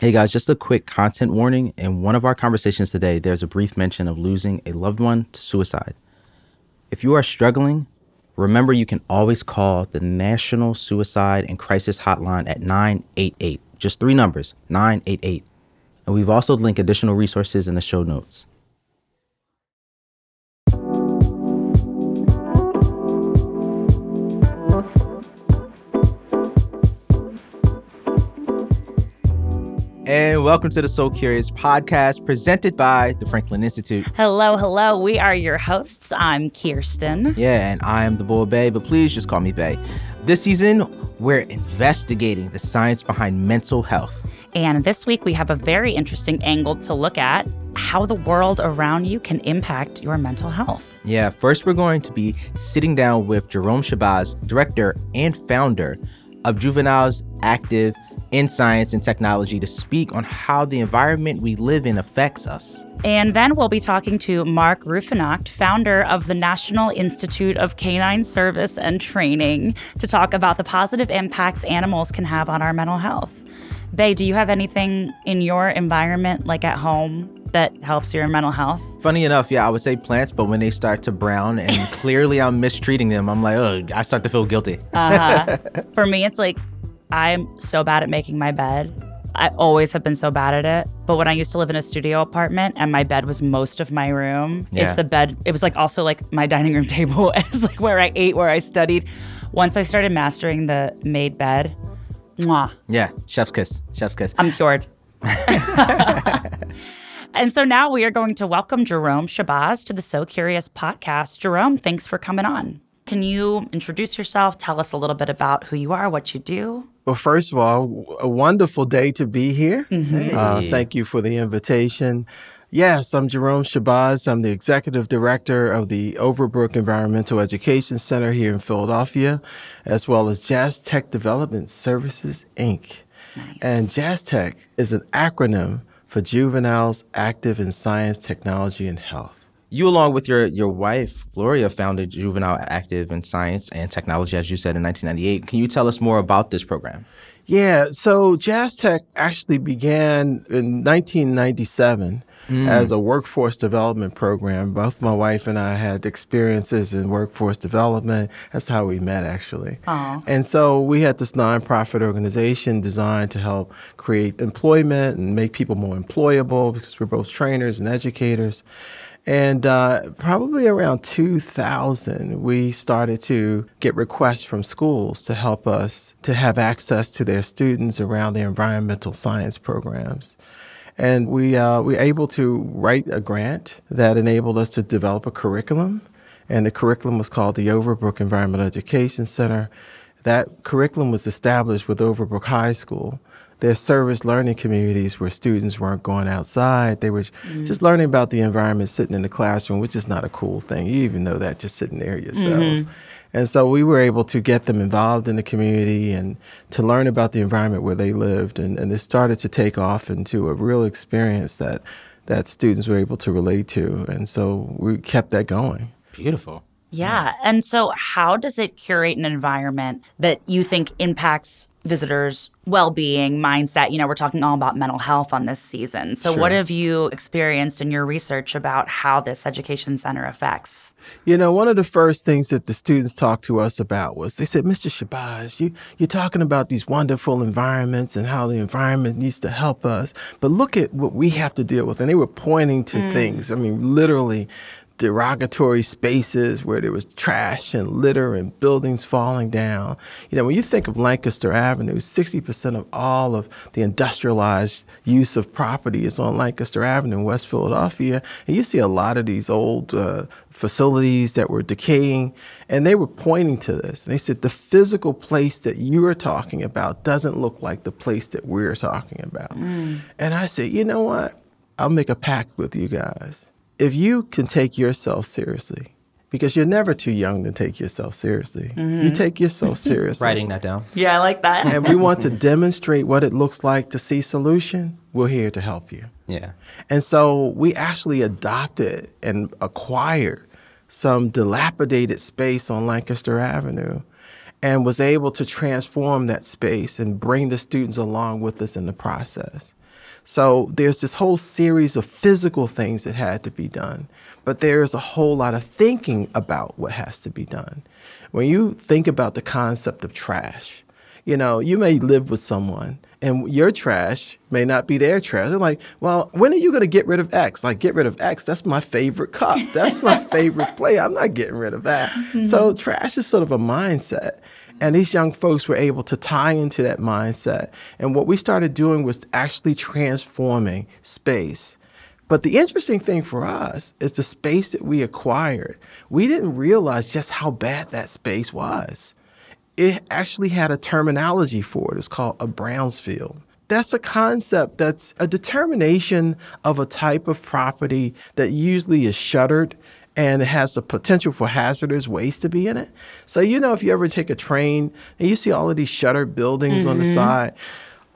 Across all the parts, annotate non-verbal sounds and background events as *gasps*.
Hey guys, just a quick content warning. In one of our conversations today, there's a brief mention of losing a loved one to suicide. If you are struggling, remember you can always call the National Suicide and Crisis Hotline at 988. Just three numbers 988. And we've also linked additional resources in the show notes. And welcome to the So Curious podcast presented by the Franklin Institute. Hello, hello. We are your hosts. I'm Kirsten. Yeah, and I am the boy Bey, but please just call me Bey. This season, we're investigating the science behind mental health. And this week, we have a very interesting angle to look at how the world around you can impact your mental health. Yeah, first, we're going to be sitting down with Jerome Shabazz, director and founder of Juveniles Active in Science and Technology, to speak on how the environment we live in affects us. And then we'll be talking to Mark Ruefenacht, founder of the National Institute of Canine Service and Training, to talk about the positive impacts animals can have on our mental health. Bey, do you have anything in your environment, like at home, that helps your mental health? Funny enough, yeah, I would say plants, but when they start to brown and *laughs* clearly I'm mistreating them, I'm like, oh, I start to feel guilty. uh-huh. *laughs* For me, it's like I'm so bad at making my bed. I always have been so bad at it. But when I used to live in a studio apartment and my bed was most of my room, Yeah. if the bed, it was like also like my dining room *laughs* table. *laughs* Was like where I ate, where I studied. Once I started mastering the made bed, mwah, Yeah, chef's kiss, chef's kiss. I'm cured. *laughs* and so now we are going to welcome Jerome Shabazz to the So Curious podcast. Jerome, thanks for coming on. Can you introduce yourself? Tell us a little bit about who you are, what you do. Well, first of all, a wonderful day to be here. Uh, thank you for the invitation. Yes, I'm Jerome Shabazz. I'm the executive director of the Overbrook Environmental Education Center here in Philadelphia, as well as JASTECH Development Services, Inc. And JASTECH is an acronym for Juveniles Active in Science, Technology, and Health. You, along with your your wife Gloria, founded Juvenile Active in Science and Technology, as you said in 1998. Can you tell us more about this program? Yeah, so JASTECH actually began in 1997 mm. as a workforce development program. Both my wife and I had experiences in workforce development. That's how we met, actually. Aw. And so we had this nonprofit organization designed to help create employment and make people more employable because we're both trainers and educators. And uh, probably around 2000, we started to get requests from schools to help us to have access to their students around their environmental science programs. And we, uh, we were able to write a grant that enabled us to develop a curriculum. And the curriculum was called the Overbrook Environmental Education Center. That curriculum was established with Overbrook High School. Their service learning communities where students weren't going outside. They were mm. just learning about the environment sitting in the classroom, which is not a cool thing. You even know that just sitting there yourselves. Mm-hmm. And so we were able to get them involved in the community and to learn about the environment where they lived. And, and it started to take off into a real experience that, that students were able to relate to. And so we kept that going. Beautiful. Yeah. And so, how does it curate an environment that you think impacts visitors' well being, mindset? You know, we're talking all about mental health on this season. So, what have you experienced in your research about how this education center affects? You know, one of the first things that the students talked to us about was they said, Mr. Shabazz, you, you're talking about these wonderful environments and how the environment needs to help us. But look at what we have to deal with. And they were pointing to mm. things, I mean, literally derogatory spaces where there was trash and litter and buildings falling down. You know, when you think of Lancaster Avenue, 60% of all of the industrialized use of property is on Lancaster Avenue in West Philadelphia. And you see a lot of these old uh, facilities that were decaying, and they were pointing to this. And They said, the physical place that you are talking about doesn't look like the place that we're talking about. And I said, you know what? I'll make a pact with you guys if you can take yourself seriously, because you're never too young to take yourself seriously, you mm-hmm. take yourself *laughs* seriously. Writing that down. Yeah, I like that. and we want to *laughs* demonstrate what it looks like to see solution. We're here to help you. Yeah. And so we actually adopted and acquired some dilapidated space on Lancaster Avenue. and was able to transform that space and bring the students along with us in the process. So there's this whole series of physical things that had to be done, but there's a whole lot of thinking about what has to be done. When you think about the concept of trash, you know, you may live with someone and your trash may not be their trash. They're like, well, when are you going to get rid of X? Like, get rid of X. That's my favorite cup. That's my *laughs* favorite plate. I'm not getting rid of that. Mm-hmm. So, trash is sort of a mindset. And these young folks were able to tie into that mindset. And what we started doing was actually transforming space. But the interesting thing for us is the space that we acquired. We didn't realize just how bad that space was it actually had a terminology for it. It's called a Brownsfield. That's a concept that's a determination of a type of property that usually is shuttered and it has the potential for hazardous waste to be in it. So, you know, if you ever take a train and you see all of these shuttered buildings mm-hmm. on the mm-hmm. side,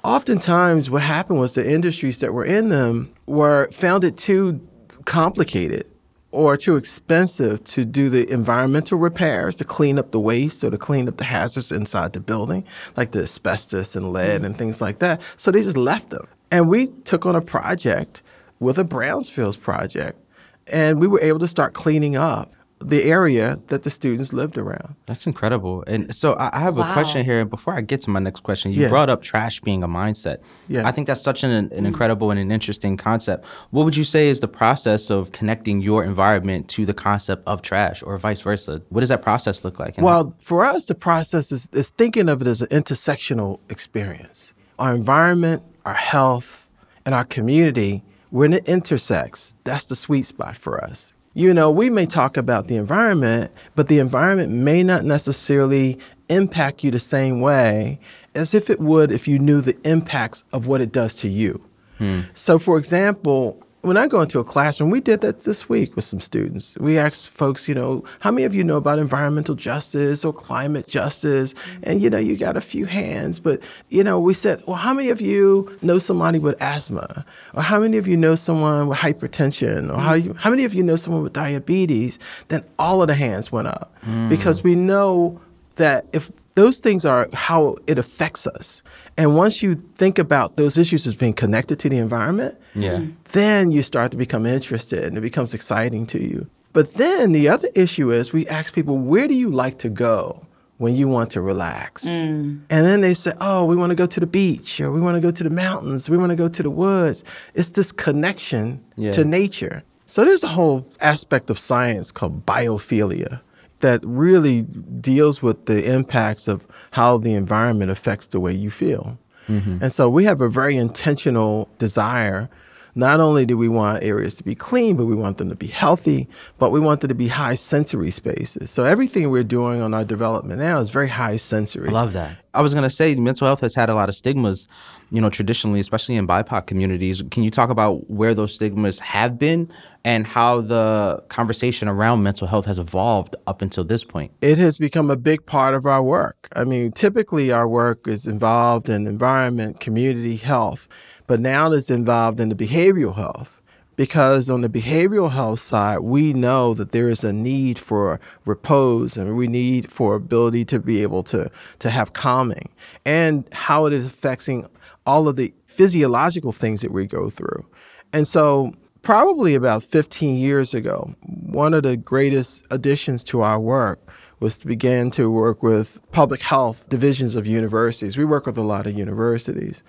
oftentimes what happened was the industries that were in them were found it too complicated or too expensive to do the environmental repairs to clean up the waste or to clean up the hazards inside the building, like the asbestos and lead mm-hmm. and things like that. So they just left them. And we took on a project with a Brownsfields project, and we were able to start cleaning up the area that the students lived around. That's incredible. And so I have wow. a question here. And before I get to my next question, you yeah. brought up trash being a mindset. Yeah. I think that's such an, an mm. incredible and an interesting concept. What would you say is the process of connecting your environment to the concept of trash or vice versa? What does that process look like? Well, for us, the process is, is thinking of it as an intersectional experience. Our environment, our health, and our community, when it intersects, that's the sweet spot for us you know, we may talk about the environment, but the environment may not necessarily impact you the same way as if it would if you knew the impacts of what it does to you. Hmm. So, for example, when I go into a classroom, we did that this week with some students. We asked folks, you know, how many of you know about environmental justice or climate justice? And, you know, you got a few hands, but, you know, we said, well, how many of you know somebody with asthma? Or how many of you know someone with hypertension? Or how, you, how many of you know someone with diabetes? Then all of the hands went up mm. because we know that if those things are how it affects us. And once you think about those issues as being connected to the environment, yeah. then you start to become interested and it becomes exciting to you. But then the other issue is we ask people, where do you like to go when you want to relax? Mm. And then they say, oh, we want to go to the beach or we want to go to the mountains, we want to go to the woods. It's this connection yeah. to nature. So there's a whole aspect of science called biophilia that really deals with the impacts of how the environment affects the way you feel. Mm-hmm. And so we have a very intentional desire. Not only do we want areas to be clean, but we want them to be healthy, but we want them to be high sensory spaces. So everything we're doing on our development now is very high sensory. I love that. I was going to say mental health has had a lot of stigmas, you know, traditionally, especially in BIPOC communities. Can you talk about where those stigmas have been and how the conversation around mental health has evolved up until this point? It has become a big part of our work. I mean, typically our work is involved in environment, community health, but now it's involved in the behavioral health because on the behavioral health side, we know that there is a need for repose and we need for ability to be able to, to have calming and how it is affecting all of the physiological things that we go through. And so probably about 15 years ago, one of the greatest additions to our work was to begin to work with public health divisions of universities. We work with a lot of universities.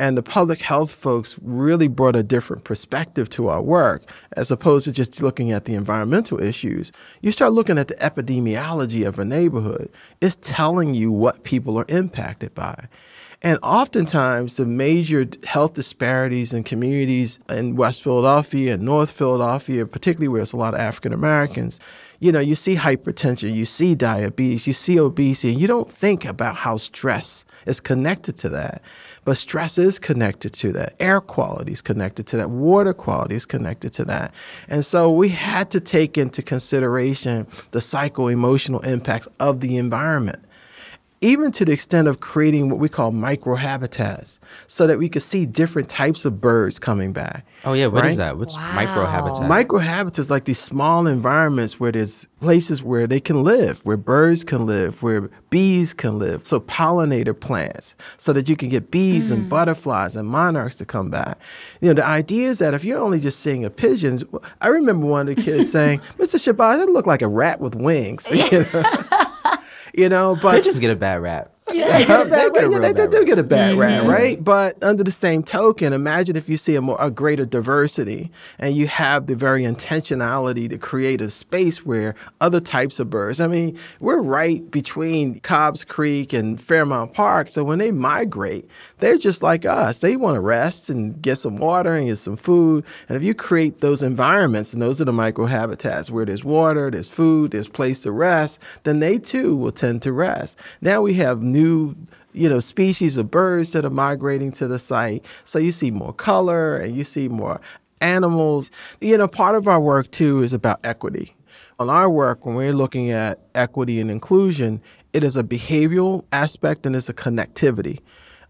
And the public health folks really brought a different perspective to our work as opposed to just looking at the environmental issues. You start looking at the epidemiology of a neighborhood, it's telling you what people are impacted by. And oftentimes, the major health disparities in communities in West Philadelphia and North Philadelphia, particularly where there's a lot of African Americans, you know, you see hypertension, you see diabetes, you see obesity, and you don't think about how stress is connected to that. But stress is connected to that. Air quality is connected to that. Water quality is connected to that. And so we had to take into consideration the psycho emotional impacts of the environment. Even to the extent of creating what we call microhabitats so that we could see different types of birds coming back. Oh yeah, what is right? that? What's Wow. microhabitat? Microhabitats like these small environments where there's places where they can live, where birds can live, where bees can live. So pollinator plants, so that you can get bees and hmm. butterflies and monarchs to come back. You know, the idea is that if you're only just seeing a pigeon, I remember one of the kids *laughs* saying, "Mr. Shabazz, that look like a rat with wings." *laughs* You know? *laughs* You know, but Pigeons get a bad rap. *laughs* yeah, they, get yeah, they, they do get a bad rap, right? But under the same token, imagine if you see a more a greater diversity and you have the very intentionality to create a space where other types of birds. I mean, we're right between Cobbs Creek and Fairmount Park, so when they migrate, they're just like us. They want to rest and get some water and get some food. And if you create those environments, and those are the microhabitats where there's water, there's food, there's place to rest, then they too will tend to rest. Now we have new you know species of birds that are migrating to the site. So you see more color and you see more animals. You know part of our work too is about equity. On our work when we're looking at equity and inclusion it is a behavioral aspect and it's a connectivity.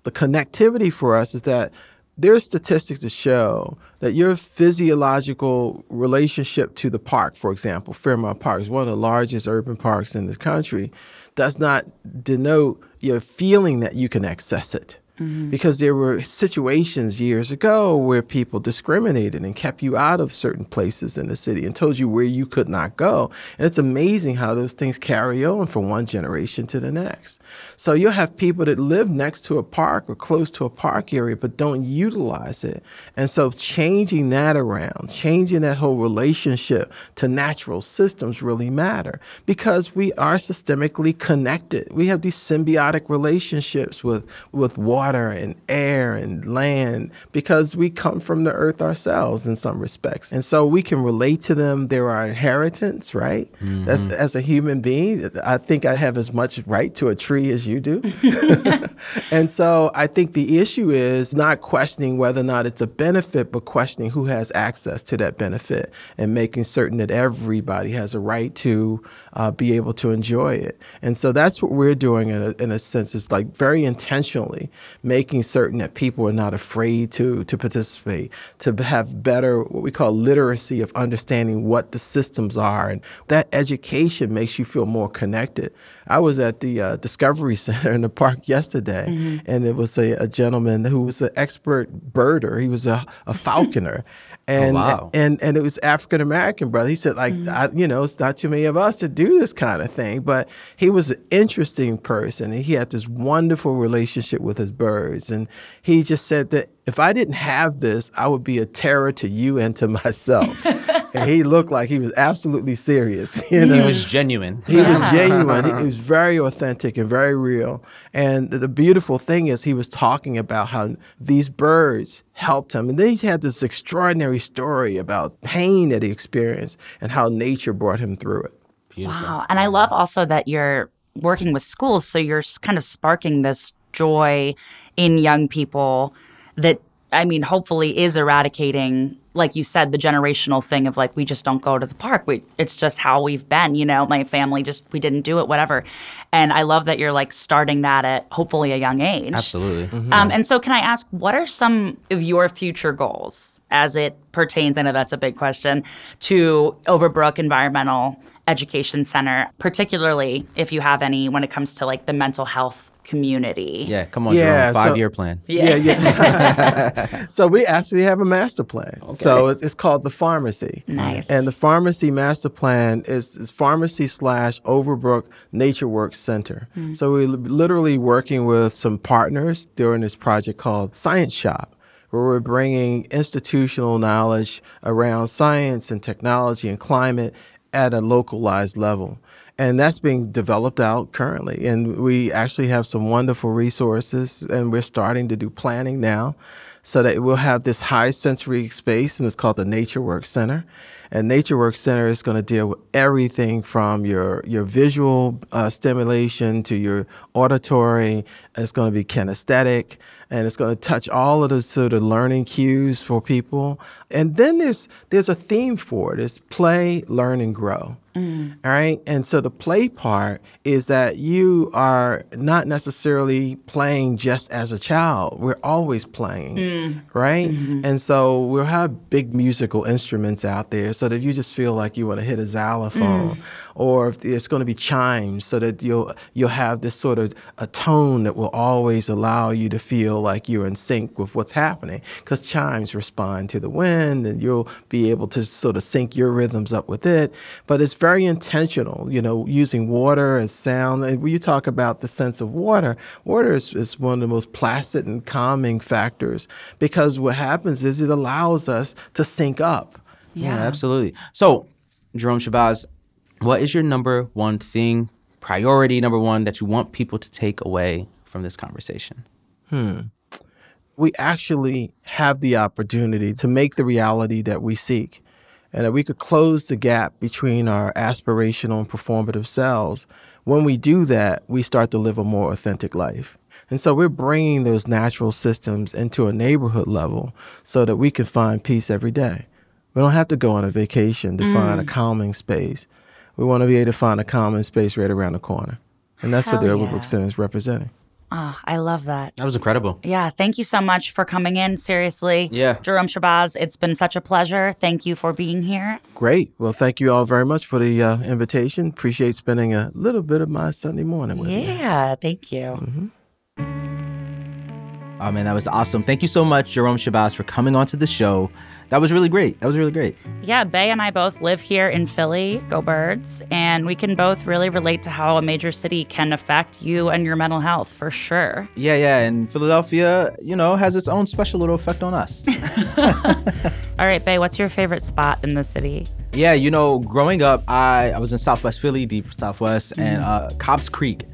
The connectivity for us is that there's statistics to show that your physiological relationship to the park, for example, Fairmount Park is one of the largest urban parks in the country, does not denote your feeling that you can access it. Mm-hmm. Because there were situations years ago where people discriminated and kept you out of certain places in the city and told you where you could not go. And it's amazing how those things carry on from one generation to the next. So you'll have people that live next to a park or close to a park area but don't utilize it. And so changing that around, changing that whole relationship to natural systems really matter because we are systemically connected. We have these symbiotic relationships with, with water and air and land because we come from the earth ourselves in some respects. And so we can relate to them. They're our inheritance, right? That's as a human being, I think I have as much right to a tree as you do. *laughs* *laughs* and so I think the issue is not questioning whether or not it's a benefit, but questioning who has access to that benefit and making certain that everybody has a right to uh, be able to enjoy it. And so that's what we're doing in a, in a sense, is like very intentionally making certain that people are not afraid to, to participate, to have better, what we call literacy of understanding what the systems are. And that education makes you feel more connected. I was at the uh, Discovery *laughs* Center in the park yesterday, and it was a, a gentleman who was an expert birder. He was a, a falconer. *laughs* Oh, and, wow. and and it was African American brother. He said, like, mm-hmm. I, you know, it's not too many of us to do this kind of thing. But he was an interesting person, and he had this wonderful relationship with his birds. And he just said that if I didn't have this, I would be a terror to you and to *laughs* myself. And he looked like he was absolutely serious. *laughs* You know? He was genuine. He was genuine. He, he was very authentic and very real. And the, the beautiful thing is, he was talking about how these birds helped him. And then he had this extraordinary story about pain that he experienced and how nature brought him through it. Beautiful. Wow. And I love also that you're working with schools. So you're kind of sparking this joy in young people that, I mean, hopefully is eradicating, like you said, the generational thing of like, we just don't go to the park. We, it's just how we've been, you know, my family just, we didn't do it, whatever. And I love that you're like starting that at hopefully a young age. Absolutely. Um, and so, can I ask, what are some of your future goals as it pertains? I know that's a big question to Overbrook Environmental Education Center, particularly if you have any when it comes to like the mental health community. Yeah, come on, Yeah, Jerome. so- Five year plan. Yeah, yeah. *laughs* so we actually have a master plan. So it's, it's called the pharmacy. Nice. And the pharmacy master plan is, is pharmacy slash Overbrook Nature Works Center. Hmm. So we're literally working with some partners during this project called Science Shop. Where we're bringing institutional knowledge around science and technology and climate at a localized level. And that's being developed out currently. And we actually have some wonderful resources, and we're starting to do planning now so that we'll have this high sensory space, and it's called the Nature Works Center. And Nature Works Center is going to deal with everything from your, your visual uh, stimulation to your auditory. It's going to be kinesthetic. and it's going to touch all of the sort of learning cues for people. And then there's there's a theme for it. It's play, learn, and grow. Mm. All right. And so the play part is that you are not necessarily playing just as a child. We're always playing, mm. right? Mm-hmm. And so we'll have big musical instruments out there so that if you just feel like you want to hit a xylophone, mm. or if it's going to be chimes so that you'll you'll have this sort of a tone that will always allow you to feel like you're in sync with what's happening because chimes respond to the wind and you'll be able to sort of sync your rhythms up with it. But it's very intentional, you know, using water as sound. And when you talk about the sense of water, water is, is one of the most placid and calming factors because what happens is it allows us to sync up. Yeah, yeah absolutely. So, Jerome Shabazz, what is your number one thing, priority number one that you want people to take away from this conversation? Hmm. We actually have the opportunity to make the reality that we seek and that we could close the gap between our aspirational and performative selves. When we do that, we start to live a more authentic life. And so we're bringing those natural systems into a neighborhood level so that we can find peace every day. We don't have to go on a vacation to mm. find a mm. calming space. We want to be able to find a calming space right around the corner. And that's Hell what the yeah. Overbrook Center is representing. Oh, I love that. That was incredible. Yeah. Thank you so much for coming in. Seriously. Yeah. Jerome Shabazz, it's been such a pleasure. Thank you for being here. Great. Well, thank you all very much for the uh, invitation. Appreciate spending a little bit of my Sunday morning with yeah, you. Yeah. Thank you. Mm-hmm. Oh, man, that was awesome. Thank you so much, Jerome Shabazz, for coming on to the show that was really great. That was really great. Yeah, Bey and I both live here in Philly, go birds, and we can both really relate to how a major city can affect you and your mental health for sure. Yeah, yeah, and Philadelphia, you know, has its own special little effect on us. *laughs* All right, Bey, what's your favorite spot in the city? Yeah, you know, growing up, I, I was in Southwest Philly, deep Southwest, mm. and uh, Cobb's Creek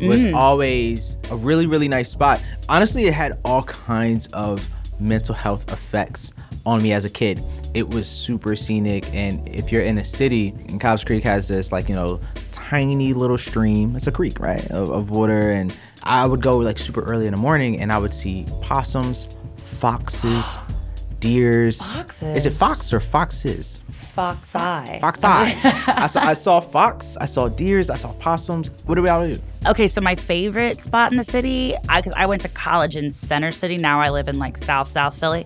was mm. always a really, really nice spot. Honestly, it had all kinds of mental health effects on me as a kid. It was super scenic, and if you're in a city, and Cobbs Creek has this like you know tiny little stream. It's a creek, right, of, of water, and I would go like super early in the morning, and I would see possums, foxes, *gasps* deers. Foxes. Is it fox or foxes? Fox eye. Fox eye. I, saw, I saw fox. I saw deers. I saw possums. What do we all do? Okay, so my favorite spot in the city, because I, I went to college in Center City. Now I live in like South South Philly.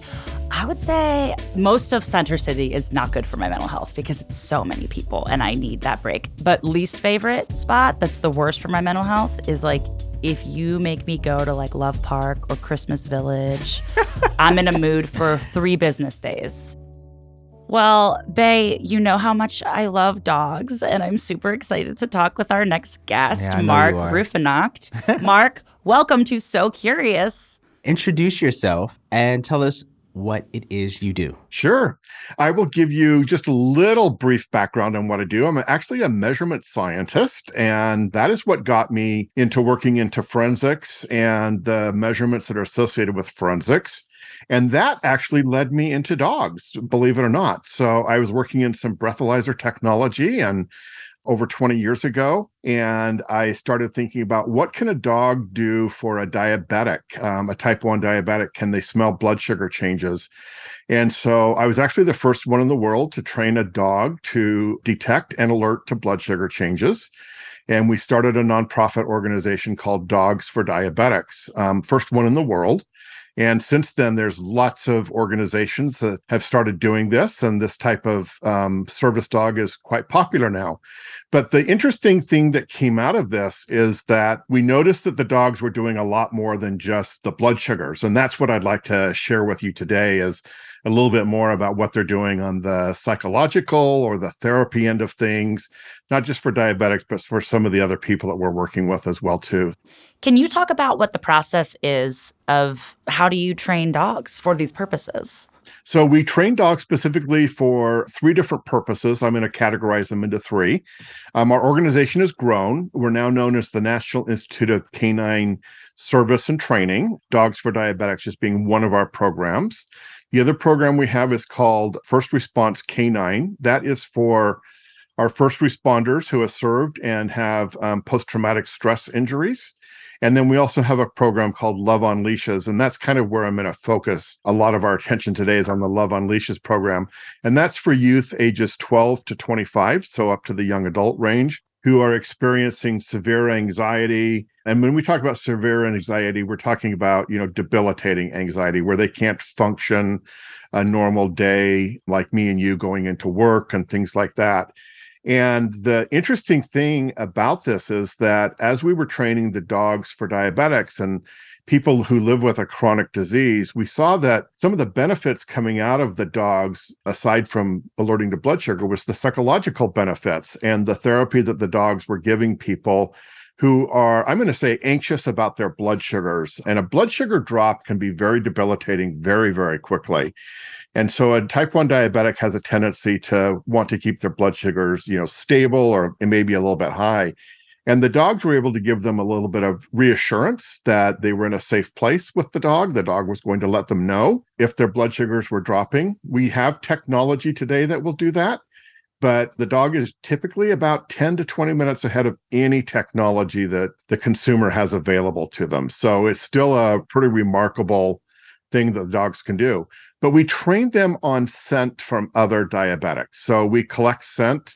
I would say most of Center City is not good for my mental health because it's so many people and I need that break. But least favorite spot that's the worst for my mental health is like if you make me go to like Love Park or Christmas Village, *laughs* I'm in a mood for three business days. Well, Bey, you know how much I love dogs, and I'm super excited to talk with our next guest, yeah, Mark Ruefenacht. *laughs* Mark, welcome to So Curious. Introduce yourself and tell us what it is you do. Sure. I will give you just a little brief background on what I do. I'm actually a measurement scientist, and that is what got me into working into forensics and the measurements that are associated with forensics. And that actually led me into dogs, believe it or not. So I was working in some breathalyzer technology and over 20 years ago and i started thinking about what can a dog do for a diabetic um, a type 1 diabetic? Can they smell blood sugar changes? And so i was actually the first one in the world to train a dog to detect and alert to blood sugar changes. And we started a nonprofit organization called dogs for diabetics um, first one in the world and since then, there's lots of organizations that have started doing this, and this type of um, service dog is quite popular now. But the interesting thing that came out of this is that we noticed that the dogs were doing a lot more than just the blood sugars. And that's what I'd like to share with you today is a little bit more about what they're doing on the psychological or the therapy end of things, not just for diabetics, but for some of the other people that we're working with as well too. Can you talk about what the process is of how do you train dogs for these purposes? So we train dogs specifically for three different purposes. I'm going to categorize them into three. Um, our organization has grown. We're now known as the National Institute of Canine Service and Training, Dogs for Diabetics just being one of our programs. The other program we have is called First Response Canine. That is for our first responders who have served and have um, post traumatic stress injuries. And then we also have a program called Love on Leashes. And that's kind of where I'm going to focus a lot of our attention today is on the Love on Leashes program. And that's for youth ages 12 to 25, so up to the young adult range who are experiencing severe anxiety. And when we talk about severe anxiety, we're talking about, you know, debilitating anxiety where they can't function a normal day like me and you going into work and things like that. And the interesting thing about this is that as we were training the dogs for diabetics and people who live with a chronic disease, we saw that some of the benefits coming out of the dogs, aside from alerting to blood sugar, was the psychological benefits and the therapy that the dogs were giving people who are, I'm going to say, anxious about their blood sugars. And a blood sugar drop can be very debilitating very, very quickly. And so a type 1 diabetic has a tendency to want to keep their blood sugars, you know, stable or maybe a little bit high. And the dogs were able to give them a little bit of reassurance that they were in a safe place with the dog. The dog was going to let them know if their blood sugars were dropping. We have technology today that will do that, but the dog is typically about 10 to 20 minutes ahead of any technology that the consumer has available to them. So it's still a pretty remarkable thing that the dogs can do. But we train them on scent from other diabetics. So we collect scent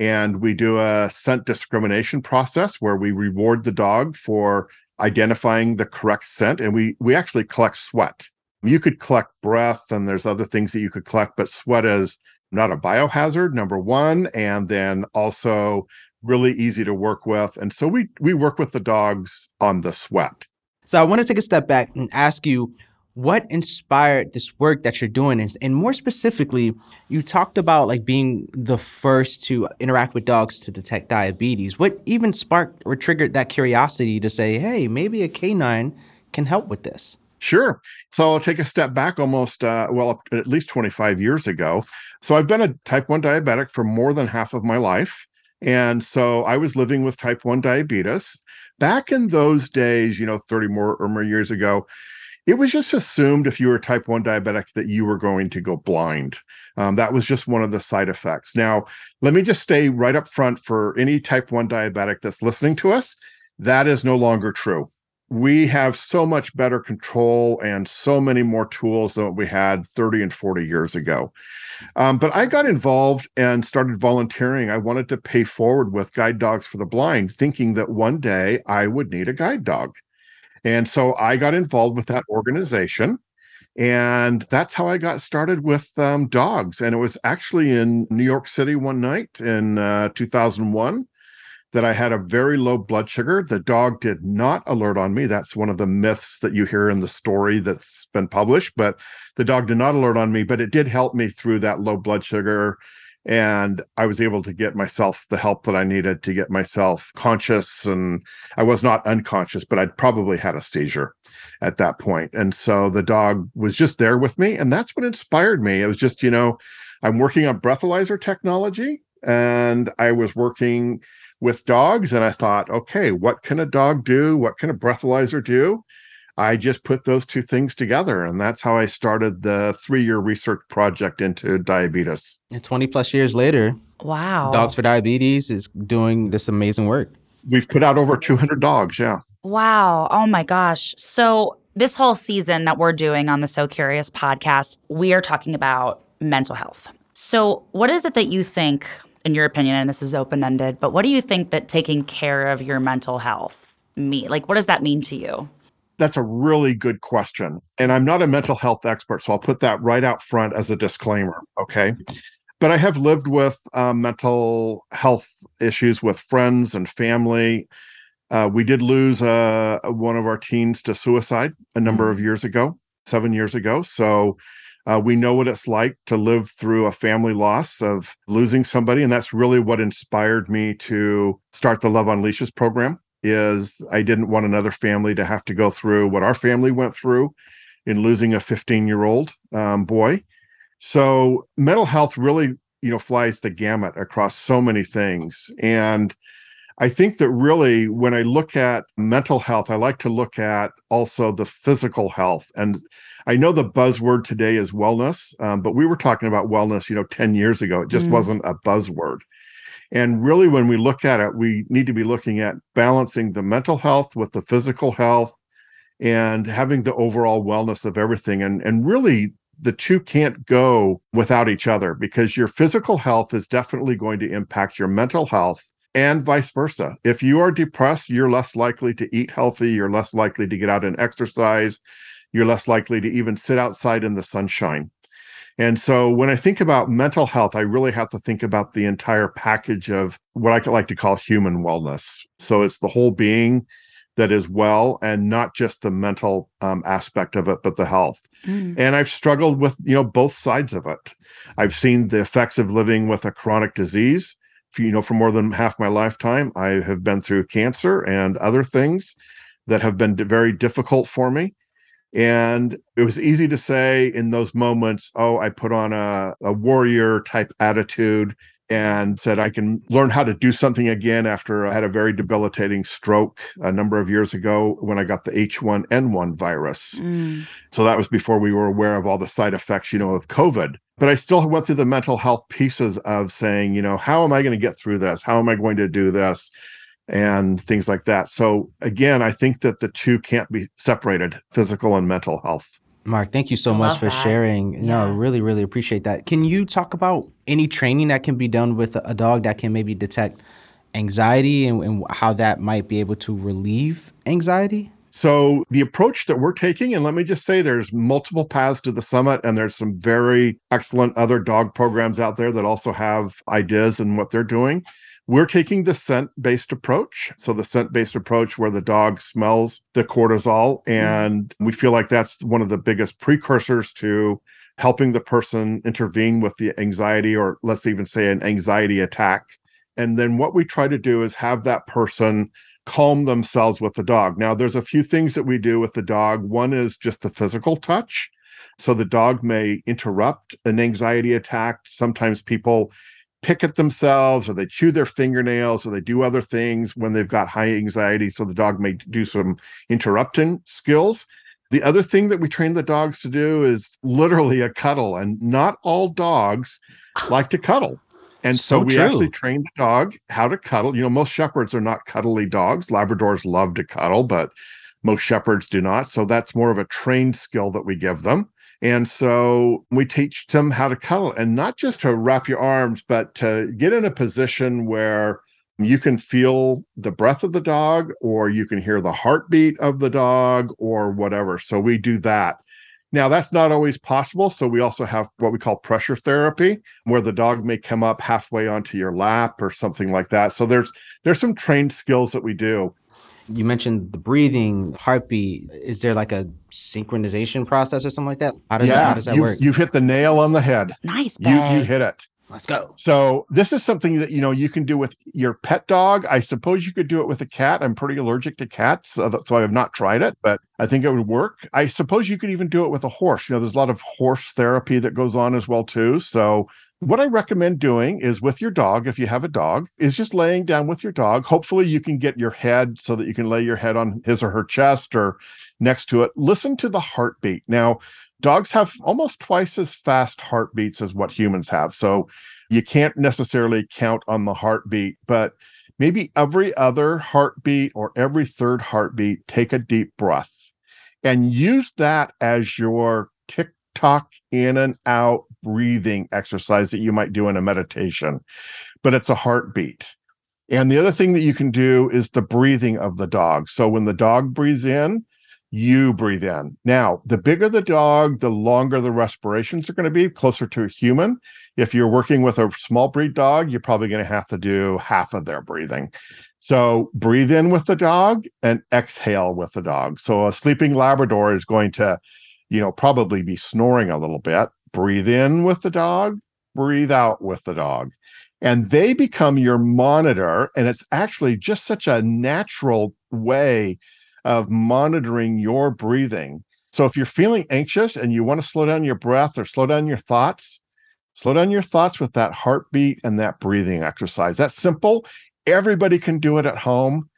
and we do a scent discrimination process where we reward the dog for identifying the correct scent and we we actually collect sweat. You could collect breath and there's other things that you could collect but sweat is not a biohazard number one and then also really easy to work with. And so we we work with the dogs on the sweat. So i want to take a step back and ask you what inspired this work that you're doing and, and more specifically you talked about like being the first to interact with dogs to detect diabetes what even sparked or triggered that curiosity to say hey maybe a canine can help with this Sure. So I'll take a step back almost, uh, well, at least 25 years ago. So I've been a type 1 diabetic for more than half of my life. And so I was living with type 1 diabetes. Back in those days, you know, 30 more or more years ago, it was just assumed if you were type 1 diabetic that you were going to go blind. Um, that was just one of the side effects. Now, let me just stay right up front for any type 1 diabetic that's listening to us. That is no longer true. We have so much better control and so many more tools than we had 30 and 40 years ago. Um, but I got involved and started volunteering. I wanted to pay forward with Guide Dogs for the Blind, thinking that one day I would need a guide dog. And so I got involved with that organization. And that's how I got started with um, dogs. And it was actually in New York City one night in uh, 2001 that I had a very low blood sugar. The dog did not alert on me. That's one of the myths that you hear in the story that's been published. But the dog did not alert on me, but it did help me through that low blood sugar and I was able to get myself the help that I needed to get myself conscious. And I was not unconscious, but I'd probably had a seizure at that point. And so the dog was just there with me. And that's what inspired me. It was just, you know, I'm working on breathalyzer technology and I was working with dogs. And I thought, okay, what can a dog do? What can a breathalyzer do? I just put those two things together. And that's how I started the three year research project into diabetes. And 20 plus years later, wow. Dogs for Diabetes is doing this amazing work. We've put out over 200 dogs. Yeah. Wow. Oh my gosh. So, this whole season that we're doing on the So Curious podcast, we are talking about mental health. So, what is it that you think, in your opinion, and this is open ended, but what do you think that taking care of your mental health mean? Like, what does that mean to you? That's a really good question. And I'm not a mental health expert, so I'll put that right out front as a disclaimer. Okay. But I have lived with um, mental health issues with friends and family. Uh, we did lose uh, one of our teens to suicide a number mm. of years ago, seven years ago. So uh, we know what it's like to live through a family loss of losing somebody. And that's really what inspired me to start the Love on Leashes program is I didn't want another family to have to go through what our family went through in losing a 15 year old um, boy. So mental health really, you know, flies the gamut across so many things. And I think that really, when I look at mental health, I like to look at also the physical health. And I know the buzzword today is wellness, um, but we were talking about wellness, you know, 10 years ago. It just mm. wasn't a buzzword. And really, when we look at it, we need to be looking at balancing the mental health with the physical health and having the overall wellness of everything. And, and really, the two can't go without each other because your physical health is definitely going to impact your mental health and vice versa. If you are depressed, you're less likely to eat healthy, you're less likely to get out and exercise, you're less likely to even sit outside in the sunshine. And so when I think about mental health, I really have to think about the entire package of what I like to call human wellness. So it's the whole being that is well and not just the mental um, aspect of it but the health mm. and i've struggled with you know both sides of it i've seen the effects of living with a chronic disease you know for more than half my lifetime i have been through cancer and other things that have been very difficult for me and it was easy to say in those moments oh i put on a, a warrior type attitude and said I can learn how to do something again after I had a very debilitating stroke a number of years ago when I got the H1N1 virus. Mm. So that was before we were aware of all the side effects, you know, of COVID. But I still went through the mental health pieces of saying, you know, how am I going to get through this? How am I going to do this? And things like that. So again, I think that the two can't be separated physical and mental health. Mark, thank you so I much for that. sharing. Yeah. No, really, really appreciate that. Can you talk about any training that can be done with a dog that can maybe detect anxiety and, and how that might be able to relieve anxiety? So the approach that we're taking, and let me just say there's multiple paths to the summit, and there's some very excellent other dog programs out there that also have ideas and what they're doing. We're taking the scent based approach. So, the scent based approach where the dog smells the cortisol. Mm-hmm. And we feel like that's one of the biggest precursors to helping the person intervene with the anxiety, or let's even say an anxiety attack. And then what we try to do is have that person calm themselves with the dog. Now, there's a few things that we do with the dog. One is just the physical touch. So the dog may interrupt an anxiety attack. Sometimes people pick at themselves or they chew their fingernails or they do other things when they've got high anxiety. So the dog may do some interrupting skills. The other thing that we train the dogs to do is literally a cuddle, and not all dogs ah. like to cuddle. And so, so we true. actually train the dog how to cuddle. You know, most shepherds are not cuddly dogs. Labradors love to cuddle, but most shepherds do not. So that's more of a trained skill that we give them. And so we teach them how to cuddle and not just to wrap your arms, but to get in a position where you can feel the breath of the dog or you can hear the heartbeat of the dog or whatever. So we do that. Now, that's not always possible. So we also have what we call pressure therapy, where the dog may come up halfway onto your lap or something like that. So there's there's some trained skills that we do you mentioned the breathing, heartbeat. Is there like a synchronization process or something like that? How does yeah, that, how does that you, work? You've hit the nail on the head. Nice, you, you hit it. Let's go. So this is something that you know you can do with your pet dog. I suppose you could do it with a cat. I'm pretty allergic to cats, so, so I have not tried it, but I think it would work. I suppose you could even do it with a horse. You know, there's a lot of horse therapy that goes on as well too. So what I recommend doing is with your dog, if you have a dog, is just laying down with your dog. Hopefully, you can get your head so that you can lay your head on his or her chest or next to it. Listen to the heartbeat. Now, dogs have almost twice as fast heartbeats as what humans have. So you can't necessarily count on the heartbeat, but maybe every other heartbeat or every third heartbeat, take a deep breath and use that as your tick tock in and out breathing exercise that you might do in a meditation, but it's a heartbeat. And the other thing that you can do is the breathing of the dog. So when the dog breathes in, you breathe in. Now, the bigger the dog, the longer the respirations are going to be, closer to a human. If you're working with a small breed dog, you're probably going to have to do half of their breathing. So breathe in with the dog and exhale with the dog. So a sleeping Labrador is going to you know, probably be snoring a little bit. Breathe in with the dog, breathe out with the dog. And they become your monitor. And it's actually just such a natural way of monitoring your breathing. So if you're feeling anxious and you want to slow down your breath or slow down your thoughts, slow down your thoughts with that heartbeat and that breathing exercise. That's simple. Everybody can do it at home.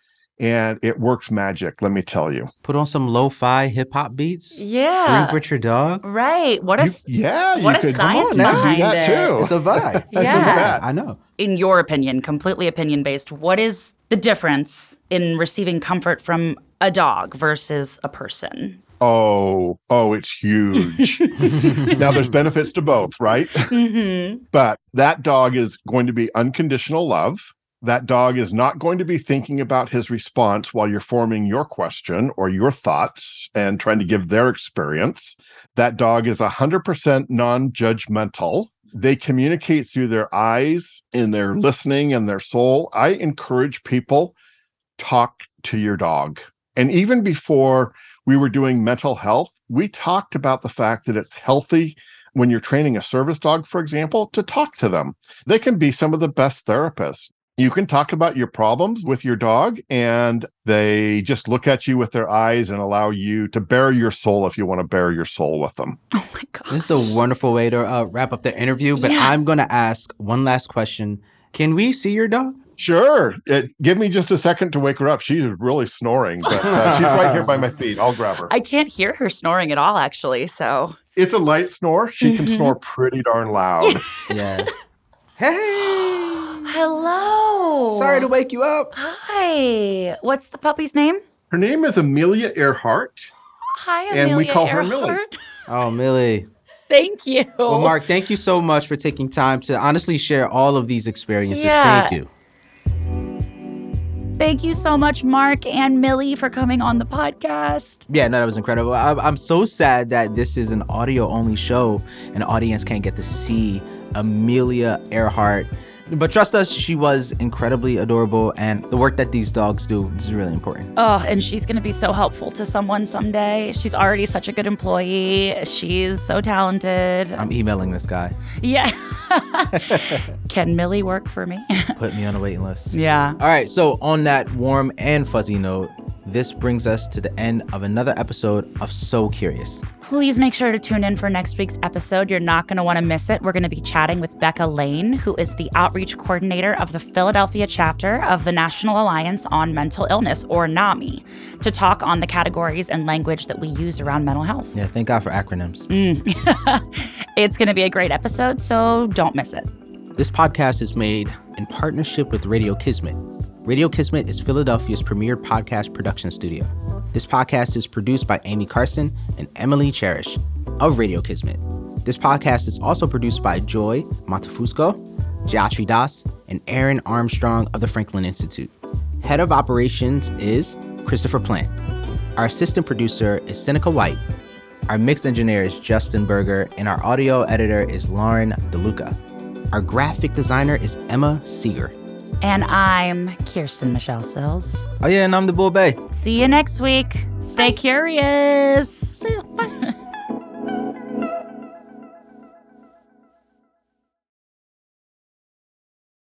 and it works magic, let me tell you. Put on some lo-fi hip hop beats. Yeah. Breathe with your dog. Right. What a You- yeah, what you a could science you could do behind that it. too. It's a vibe. *laughs* Yeah. It's a vibe. I know. in your opinion, completely opinion based, what is the difference in receiving comfort from a dog versus a person? Oh, oh, it's huge. *laughs* now there's benefits to both, right? Mm-hmm. But that dog is going to be unconditional love. That dog is not going to be thinking about his response while you're forming your question or your thoughts and trying to give their experience. That dog is 100% non judgmental. They communicate through their eyes and their listening and their soul. I encourage people talk to your dog. And even before we were doing mental health, we talked about the fact that it's healthy when you're training a service dog, for example, to talk to them. They can be some of the best therapists. You can talk about your problems with your dog, and they just look at you with their eyes and allow you to bare your soul if you want to bare your soul with them. *laughs* Oh my god. This is a wonderful way to uh, wrap up the interview. But Yeah. I'm going to ask one last question. Can we see your dog? Sure. It, give me just a second to wake her up. She's really snoring, but uh, she's right here by my *laughs* feet. I'll grab her. I can't hear her snoring at all, actually. So, It's a light snore. She can Mhm. snore pretty darn loud. *laughs* Yeah. hey. Hello. Sorry to wake you up. Hi. What's the puppy's name? Her name is Amelia Earhart. Hi, Amelia And we call her Millie. *laughs* Oh, Millie. Thank you. Well, Mark, thank you so much for taking time to honestly share all of these experiences. Yeah. Thank you. Thank you so much, Mark and Millie, for coming on the podcast. Yeah, no, that was incredible. I, I'm so sad that this is an audio only show and audience can't get to see Amelia Earhart. But trust us, she was incredibly adorable, and the work that these dogs do is really important. Oh, and she's going to be so helpful to someone someday. She's already such a good employee. She's so talented. I'm emailing this guy. Yeah. *laughs* Can Millie work for me? Put me on a waiting list. yeah. All right, so on that warm and fuzzy note, this brings us to the end of another episode of So Curious. Please make sure to tune in for next week's episode. You're not going to want to miss it. We're going to be chatting with Becca Lane, who is the outreach coordinator of the Philadelphia chapter of the National Alliance on Mental Illness, or NAMI, to talk on the categories and language that we use around mental health. Yeah, thank God for acronyms. Mm. *laughs* It's going to be a great episode, so don't miss it. This podcast is made in partnership with Radio Kismet. Radio Kismet is Philadelphia's premier podcast production studio. This podcast is produced by Amy Carson and Emily Cherish of Radio Kismet. This podcast is also produced by Joy Montefusco, Jayatri Das, and Aaron Armstrong of the Franklin Institute. Head of operations is Christopher Plant. Our assistant producer is Seneca White. Our mix engineer is Justin Berger, and our audio editor is Lauren DeLuca. Our graphic designer is Emma Seeger. And I'm Kirsten Michelle Sills. Oh yeah, and I'm the Bull Bay. See you next week. Stay curious. See ya. Bye. *laughs*